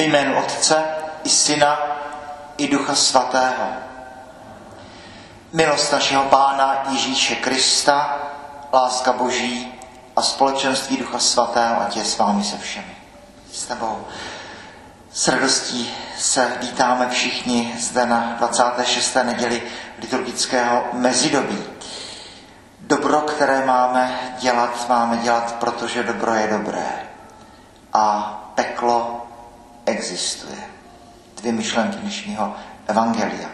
Ve jménu Otce i Syna i Ducha Svatého. Milost našeho Pána Ježíše Krista, láska Boží a společenství Ducha Svatého, ať je s vámi se všemi. S tebou. S radostí se vítáme všichni zde na 26. neděli liturgického mezidobí. Dobro, které máme dělat, máme dělat, protože dobro je dobré. A peklo existuje. Dvě myšlenky dnešního evangelia.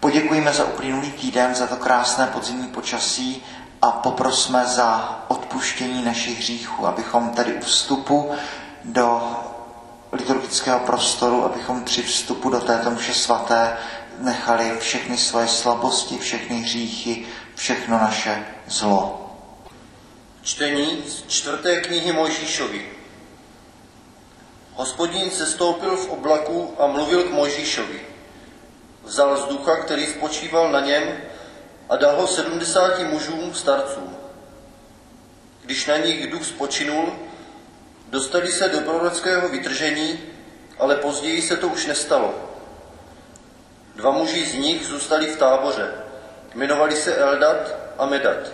Poděkujeme za uplynulý týden, za to krásné podzimní počasí a poprosme za odpuštění našich hříchů, abychom tady u vstupu do liturgického prostoru, abychom při vstupu do této mše svaté nechali všechny svoje slabosti, všechny hříchy, všechno naše zlo. Čtení z čtvrté knihy Mojžíšovi. Hospodin se stoupil v oblaku a mluvil k Mojžíšovi. Vzal z ducha, který spočíval na něm, a dal ho sedmdesáti mužům starcům. Když na nich duch spočinul, dostali se do prorockého vytržení, ale později se to už nestalo. Dva muži z nich zůstali v táboře. Jmenovali se Eldat a Medat.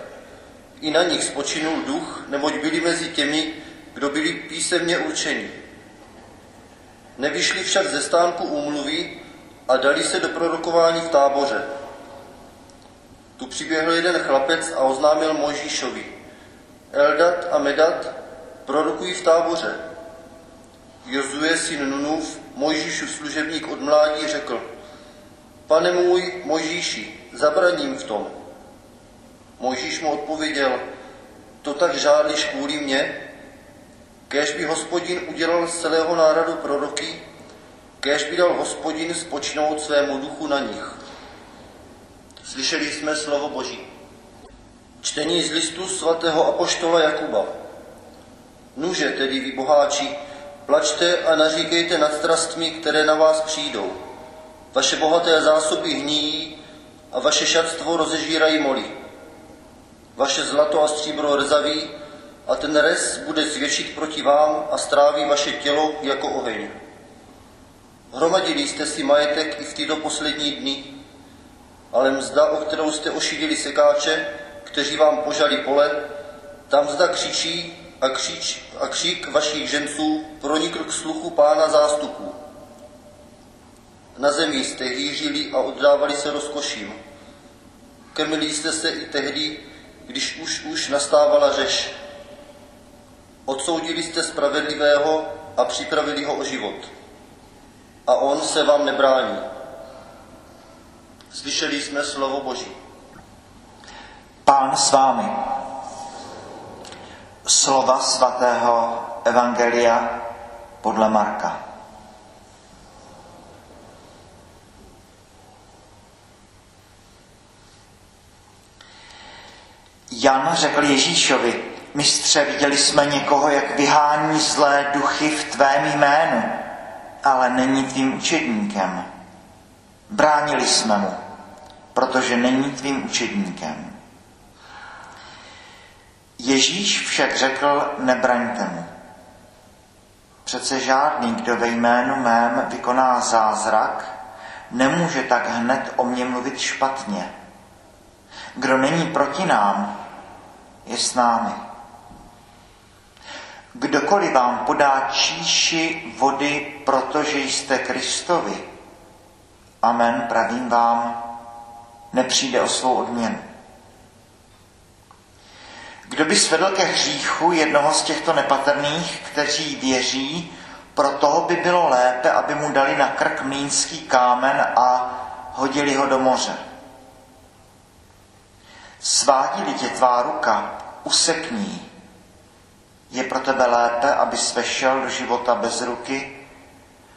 I na nich spočinul duch, neboť byli mezi těmi, kdo byli písemně určeni. Nevyšli však ze stánku úmluvy a dali se do prorokování v táboře. Tu přiběhl jeden chlapec a oznámil Mojžíšovi. Eldat a Medat prorokují v táboře. Jozue, syn Nunův, Mojžíšu služebník od mládí, řekl, Pane můj, Mojžíši, zabraním v tom. Mojžíš mu odpověděl, to tak žádliš kvůli mně? Kéž by hospodin udělal z celého národu proroky, kéž by dal hospodin spočinout svému duchu na nich. Slyšeli jsme slovo Boží. Čtení z listu svatého apoštola Jakuba. Nuže tedy vy boháči, plačte a naříkejte nad strastmi, které na vás přijdou. Vaše bohaté zásoby hníjí a vaše šatstvo rozežírají moli. Vaše zlato a stříbro rzaví a ten rez bude zvětšit proti vám a stráví vaše tělo jako oheň. Hromadili jste si majetek i v tyto poslední dny, ale mzda, o kterou jste ošidili sekáče, kteří vám požali pole, tam mzda křičí a, křič, a křík vašich ženců pronikl k sluchu pána zástupů. Na zemi jste hýřili a oddávali se rozkoším. Krmili jste se i tehdy, když už už nastávala řeš. Odsoudili jste spravedlivého a připravili ho o život. A on se vám nebrání. Slyšeli jsme slovo Boží. Pán s vámi. Slova svatého Evangelia podle Marka. Jan řekl Ježíšovi, mistře, viděli jsme někoho, jak vyhání zlé duchy v tvém jménu, ale není tvým učedníkem. Bránili jsme mu, protože není tvým učedníkem. Ježíš však řekl, nebraňte mu. Přece žádný, kdo ve jménu mém vykoná zázrak, nemůže tak hned o mě mluvit špatně. Kdo není proti nám, je s námi. Kdokoliv vám podá číši vody, protože jste Kristovi, amen, pravím vám, nepřijde o svou odměnu. Kdo by svedl ke hříchu jednoho z těchto nepatrných, kteří věří, pro toho by bylo lépe, aby mu dali na krk mlínský kámen a hodili ho do moře. Svádí-li tě tvá ruka, usekní. Je pro tebe lépe, abys vešel do života bez ruky,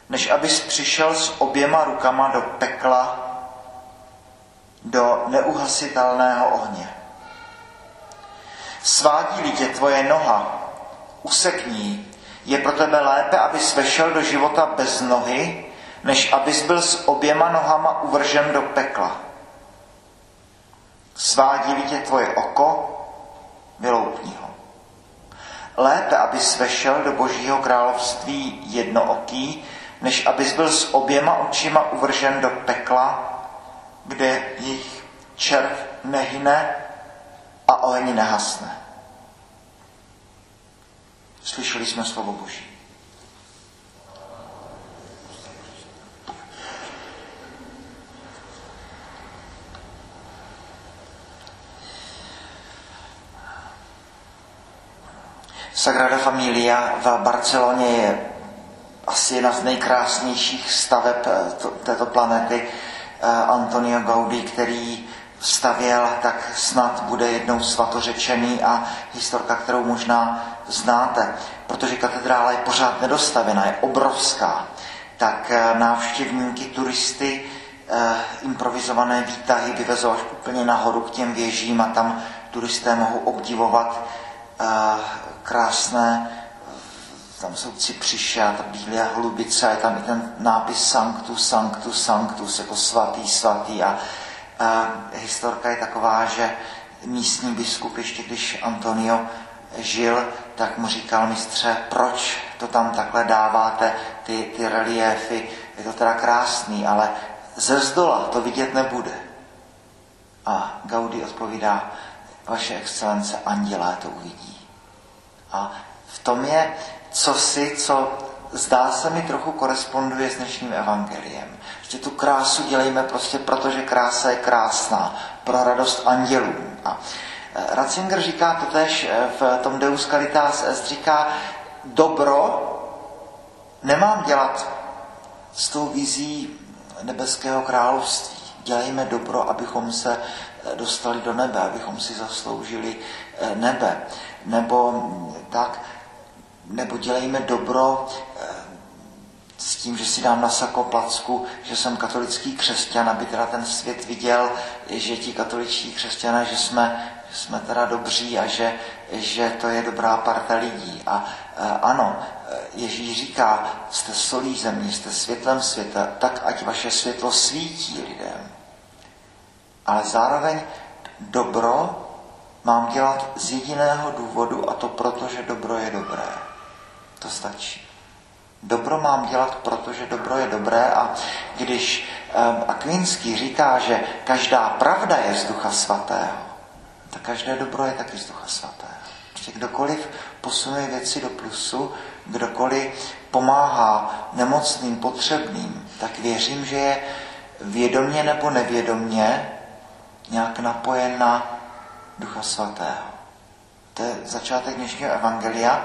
než abys přišel s oběma rukama do pekla, do neuhasitelného ohně. Svádí-li tě tvoje noha, usekní. Je pro tebe lépe, abys vešel do života bez nohy, než abys byl s oběma nohama uvržen do pekla. Svádí-li tě tvoje oko, vyloupni ho. Lépe, abys vešel do božího království jednooký, než abys byl s oběma očima uvržen do pekla, kde jich červ nehyne a oheň nehasne. Slyšeli jsme slovo Boží. Sagrada Familia v Barceloně je asi jedna z nejkrásnějších staveb eh, této planety. Eh, Antonio Gaudí, který stavěl, tak snad bude jednou svatořečený a historka, kterou možná znáte, protože katedrála je pořád nedostavená, je obrovská, tak eh, návštěvníky, turisty, improvizované výtahy vyvezou až úplně nahoru k těm věžím a tam turisté mohou obdivovat krásné, tam jsou cipřiše a ta bílá hlubice, je tam i ten nápis Sanctus, Sanctus, Sanctus, jako svatý, svatý a, a historka je taková, že místní biskup, ještě když Antonio žil, tak mu říkal mistře, proč to tam takhle dáváte, ty, ty reliéfy, je to teda krásný, ale ze zdola to vidět nebude. A Gaudí odpovídá, vaše excelence, andělé to uvidí. A v tom je cosi, co zdá se mi trochu koresponduje s dnešním evangeliem. Že tu krásu dělejme prostě proto, že krása je krásná, pro radost andělů. A e, Ratzinger říká totež e, v tom Deus Caritas Est, říká, dobro nemám dělat s tou vizí nebeského království. Dělejme dobro, abychom se dostali do nebe, abychom si zasloužili nebe nebo tak, nebo dělejme dobro eh, s tím, že si dám na sako placku, že jsem katolický křesťan, aby teda ten svět viděl, že ti katoličtí křesťané, že jsme, že jsme teda dobří a že, že to je dobrá parta lidí. A eh, ano, eh, Ježíš říká, jste solí země, jste světlem světa, tak ať vaše světlo svítí lidem. Ale zároveň dobro mám dělat z jediného důvodu a to proto, že dobro je dobré. To stačí. Dobro mám dělat, protože dobro je dobré a když um, Akvinský říká, že každá pravda je z Ducha Svatého, tak každé dobro je taky z Ducha Svatého. Prostě kdokoliv posunuje věci do plusu, kdokoliv pomáhá nemocným, potřebným, tak věřím, že je vědomně nebo nevědomně nějak napojen na Ducha Svatého. To je začátek dnešního evangelia.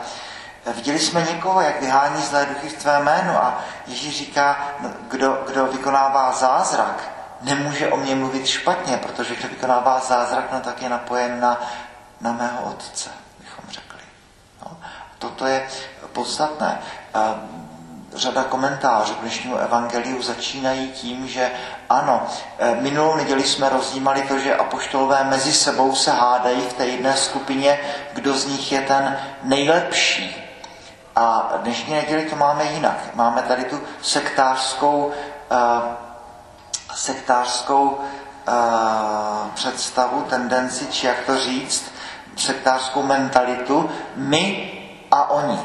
Viděli jsme někoho, jak vyhání zlé duchy v tvé jménu a Ježíš říká, no, kdo, kdo vykonává zázrak, nemůže o mě mluvit špatně, protože kdo vykonává zázrak, no tak je napojen na, na mého otce, bychom řekli. No, toto je podstatné řada komentářů k dnešnímu evangeliu začínají tím, že ano, e, minulou neděli jsme rozjímali to, že apoštolové mezi sebou se hádají v té jedné skupině, kdo z nich je ten nejlepší. A dnešní neděli to máme jinak. Máme tady tu sektářskou, uh, sektářskou uh, představu, tendenci, či jak to říct, sektářskou mentalitu, my a oni.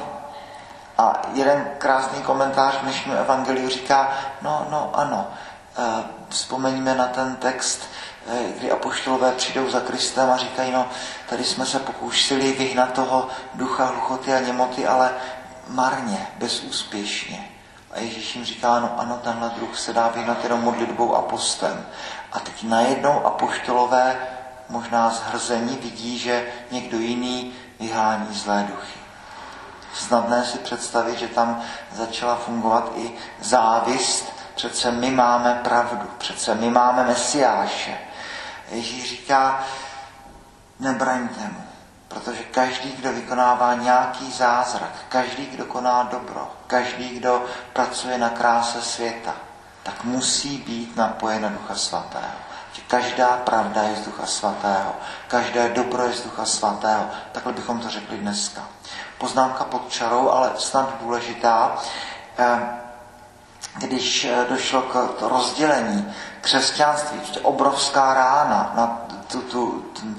A jeden krásný komentář v dnešním evangeliu říká, no, no, ano, eh, vzpomeňme na ten text, eh, kdy apoštolové přijdou za Kristem a říkají, no, tady jsme se pokoušeli vyhnat toho ducha hluchoty a němoty, ale marně, bezúspěšně. A Ježíš jim říká, no ano, tenhle druh se dá vyhnat jenom modlitbou a postem. A teď najednou apoštolové možná zhrzení vidí, že někdo jiný vyhání zlé duchy snadné si představit, že tam začala fungovat i závist. Přece my máme pravdu, přece my máme Mesiáše. Ježíš říká, nebraňte mu, protože každý, kdo vykonává nějaký zázrak, každý, kdo koná dobro, každý, kdo pracuje na kráse světa, tak musí být napojen na Ducha Svatého. Každá pravda je z Ducha Svatého, každé dobro je z Ducha Svatého. Takhle bychom to řekli dneska poznámka pod čarou, ale snad důležitá. Eh, když eh, došlo k rozdělení křesťanství, obrovská rána na tu, tu, tu,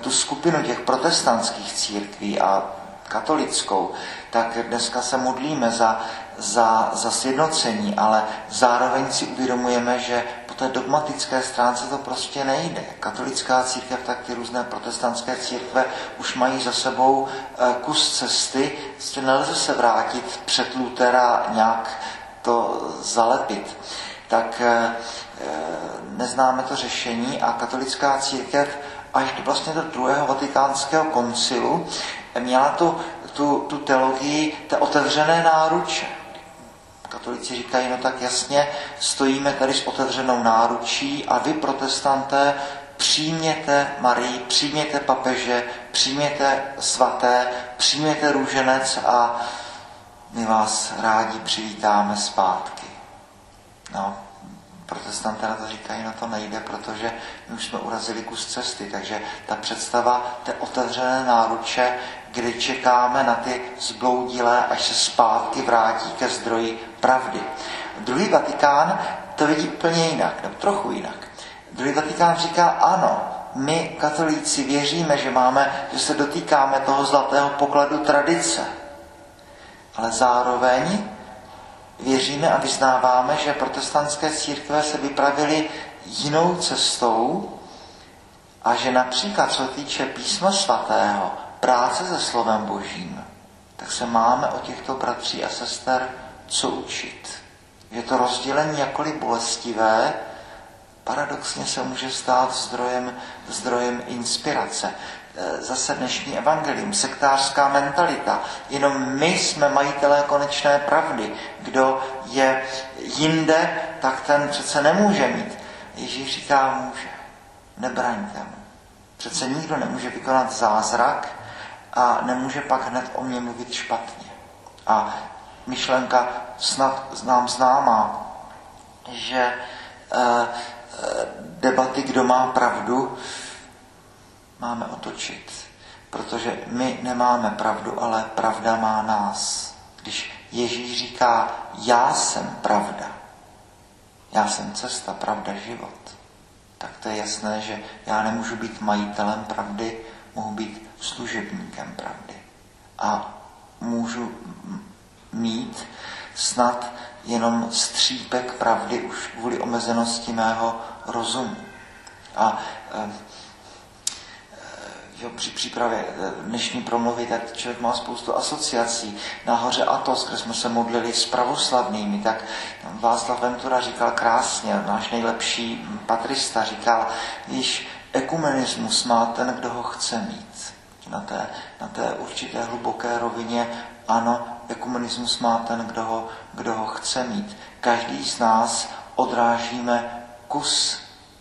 tu skupinu těch protestantských církví a katolickou, tak dneska se modlíme za, za, za sjednocení, ale zároveň si uvědomujeme, že té dogmatické stránce to prostě nejde. Katolická církev, tak ty různé protestantské církve už mají za sebou eh, kus cesty, prostě nelze se vrátit před Lutera nějak to zalepit. Tak eh, neznáme to řešení a katolická církev až do vlastně do druhého vatikánského koncilu měla tu, tu, tu teologii té otevřené náruče. Katolici říkají, no tak jasně, stojíme tady s otevřenou náručí a vy, protestanté, přijměte Marii, přijměte papeže, přijměte svaté, přijměte růženec a my vás rádi přivítáme zpátky. No, protestanté na to říkají, no to nejde, protože my už jsme urazili kus cesty, takže ta představa té otevřené náruče, kdy čekáme na ty zbloudilé, až se zpátky vrátí ke zdroji pravdy. Druhý Vatikán to vidí úplně jinak, nebo trochu jinak. Druhý Vatikán říká, ano, my katolíci věříme, že máme, že se dotýkáme toho zlatého pokladu tradice, ale zároveň věříme a vyznáváme, že protestantské církve se vypravily jinou cestou a že například co týče písma svatého, práce se slovem božím, tak se máme o těchto bratří a sester co učit. Je to rozdělení jakkoliv bolestivé, paradoxně se může stát zdrojem, zdrojem inspirace. E, zase dnešní evangelium, sektářská mentalita. Jenom my jsme majitelé konečné pravdy. Kdo je jinde, tak ten přece nemůže mít. Ježíš říká, může. Nebraňte mu. Přece nikdo nemůže vykonat zázrak a nemůže pak hned o mě mluvit špatně. A myšlenka snad znám známá, že e, debaty, kdo má pravdu, máme otočit. Protože my nemáme pravdu, ale pravda má nás. Když Ježíš říká, já jsem pravda, já jsem cesta, pravda, život, tak to je jasné, že já nemůžu být majitelem pravdy, mohu být služebníkem pravdy. A můžu mít snad jenom střípek pravdy už kvůli omezenosti mého rozumu. A e, jo, při přípravě eh, dnešní promluvy, tak člověk má spoustu asociací. Nahoře Atos, kde jsme se modlili s pravoslavnými, tak Václav Ventura říkal krásně, náš nejlepší patrista říkal, víš, ekumenismus má ten, kdo ho chce mít. Na té, na té určité hluboké rovině, ano, ekumenismus má ten, kdo ho, kdo ho chce mít. Každý z nás odrážíme kus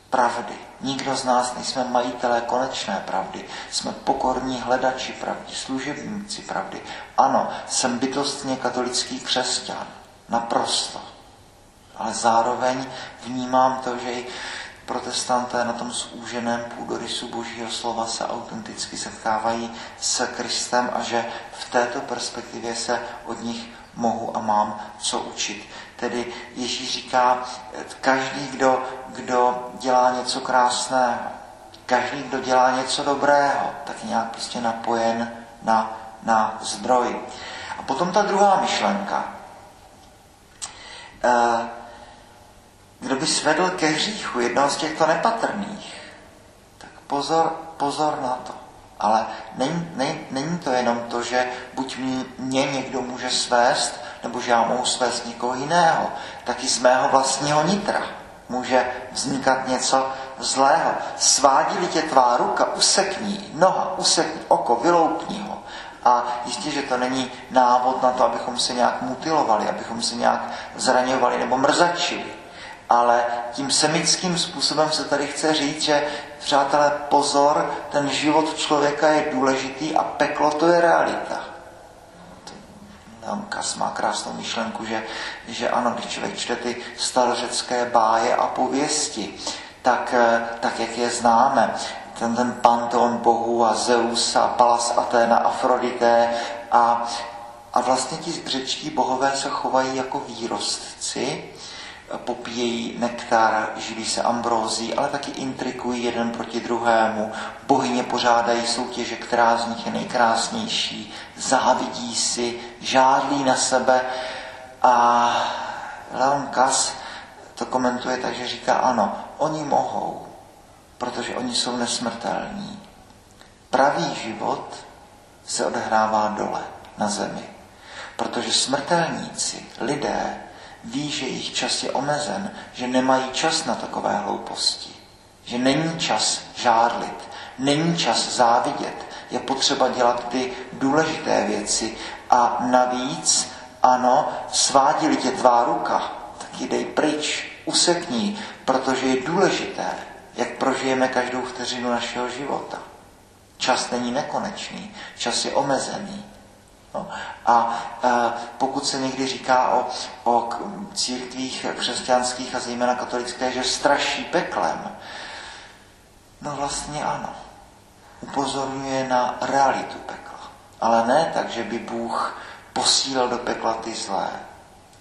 pravdy. Nikdo z nás nejsme majitelé konečné pravdy. Jsme pokorní hledači pravdy, služebníci pravdy. Ano, jsem bytostně katolický křesťan. Naprosto. Ale zároveň vnímám to, že i protestanté na tom zúženém půdorysu Božího slova se autenticky setkávají s Kristem a že v této perspektivě se od nich mohu a mám co učit. Tedy Ježíš říká, každý, kdo, kdo dělá něco krásného, každý, kdo dělá něco dobrého, tak nějak prostě napojen na, na zdroj. A potom ta druhá myšlenka. Eh, kdo by svedl ke hříchu jednoho z těchto nepatrných, tak pozor, pozor na to. Ale není, není, není to jenom to, že buď mě někdo může svést, nebo že já mohu svést někoho jiného. Taky z mého vlastního nitra může vznikat něco zlého. Svádí tě tvá ruka, usekni, noha, usekni, oko, vyloupni ho. A jistě, že to není návod na to, abychom se nějak mutilovali, abychom se nějak zraňovali nebo mrzačili. Ale tím semickým způsobem se tady chce říct, že přátelé, pozor, ten život člověka je důležitý a peklo to je realita. Kas má krásnou myšlenku, že, že ano, když člověk čte ty starořecké báje a pověsti, tak, tak jak je známe, ten, ten panteon bohů a Zeus a Palas Athena, Afrodité a, a vlastně ti řečtí bohové se chovají jako výrostci, popíjejí nektar, živí se ambrózí, ale taky intrikují jeden proti druhému. Bohyně pořádají soutěže, která z nich je nejkrásnější, závidí si, žádlí na sebe a, Leon Kass to komentuje tak, že říká, ano, oni mohou, protože oni jsou nesmrtelní. Pravý život se odehrává dole, na zemi. Protože smrtelníci, lidé, ví, že jejich čas je omezen, že nemají čas na takové hlouposti, že není čas žárlit, není čas závidět, je potřeba dělat ty důležité věci a navíc, ano, svádili tě tvá ruka, tak ji dej pryč, usekni, protože je důležité, jak prožijeme každou vteřinu našeho života. Čas není nekonečný, čas je omezený. No. A e, pokud se někdy říká o, o církvích křesťanských a zejména katolické, že straší peklem, no vlastně ano. Upozorňuje na realitu pekla. Ale ne tak, že by Bůh posílal do pekla ty zlé.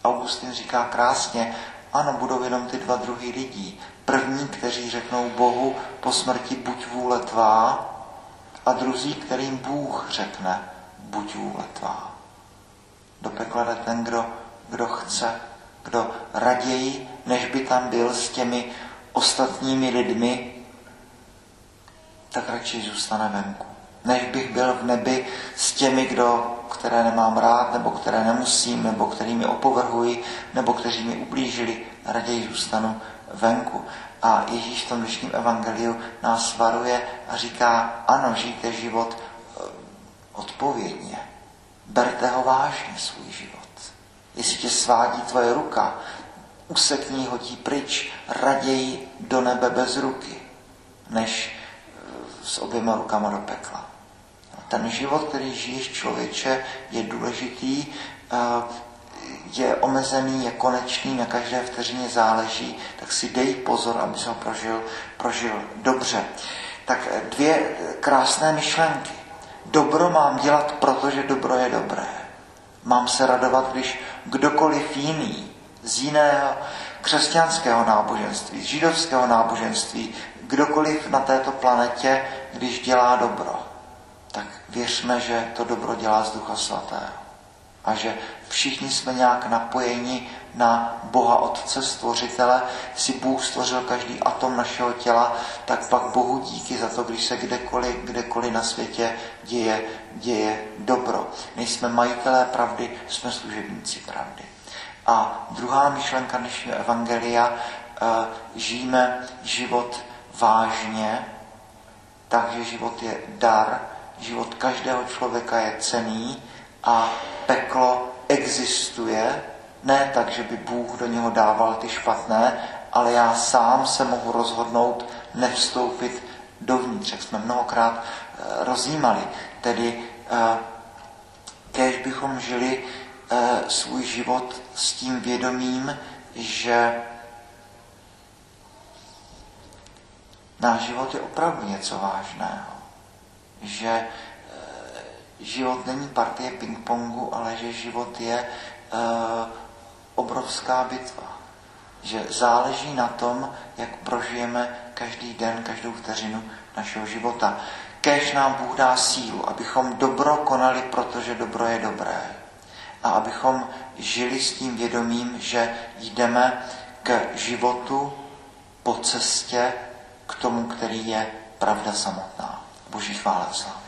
Augustin říká krásně, ano, budou jenom ty dva druhy lidí. První, kteří řeknou Bohu po smrti buď vůle tvá, a druzí, kterým Bůh řekne buď vůle tvá. Do pekla jde ten, kdo, kdo chce, kdo raději, než by tam byl s těmi ostatními lidmi, tak radši zůstane venku. Než bych byl v nebi s těmi, kdo, které nemám rád, nebo které nemusím, nebo kterými opovrhuji, nebo kteří mi ublížili, raději zůstanu venku. A Ježíš v tom dnešním evangeliu nás varuje a říká, ano, žijte život odpovědně. Berte ho vážně, svůj život. Jestli tě svádí tvoje ruka, usekni ho tí pryč, raději do nebe bez ruky, než eh, s oběma rukama do pekla. Ten život, který žiješ člověče, je důležitý, eh, je omezený, je konečný, na každé vteřině záleží, tak si dej pozor, aby se ho prožil, prožil dobře. Tak dvě krásné myšlenky. Dobro mám dělat, protože dobro je dobré. Mám se radovat, když kdokoliv jiný z jiného křesťanského náboženství, z židovského náboženství, kdokoliv na této planetě, když dělá dobro, tak věřme, že to dobro dělá z Ducha Svatého a že všichni jsme nějak napojeni na Boha Otce, Stvořitele. Si Bůh stvořil každý atom našeho těla, tak pak Bohu díky za to, když se kdekoliv, kdekoliv na světě děje, děje dobro. Nejsme majitelé pravdy, jsme služebníci pravdy. A druhá myšlenka dnešního evangelia, eh, žijeme život vážně, takže život je dar, život každého člověka je cený, a peklo existuje, ne tak, že by Bůh do něho dával ty špatné, ale já sám se mohu rozhodnout nevstoupit dovnitř, jak jsme mnohokrát eh, rozjímali. Tedy eh, kež bychom žili eh, svůj život s tím vědomím, že náš život je opravdu něco vážného. Že život není partie pingpongu, ale že život je obrovská bitva. Že záleží na tom, jak prožijeme každý den, každou vteřinu našeho života. Kež nám Bůh dá sílu, abychom dobro konali, protože dobro je dobré. A abychom žili s tím vědomím, že jdeme k životu po cestě k tomu, který je pravda samotná. Boží chvála sláva.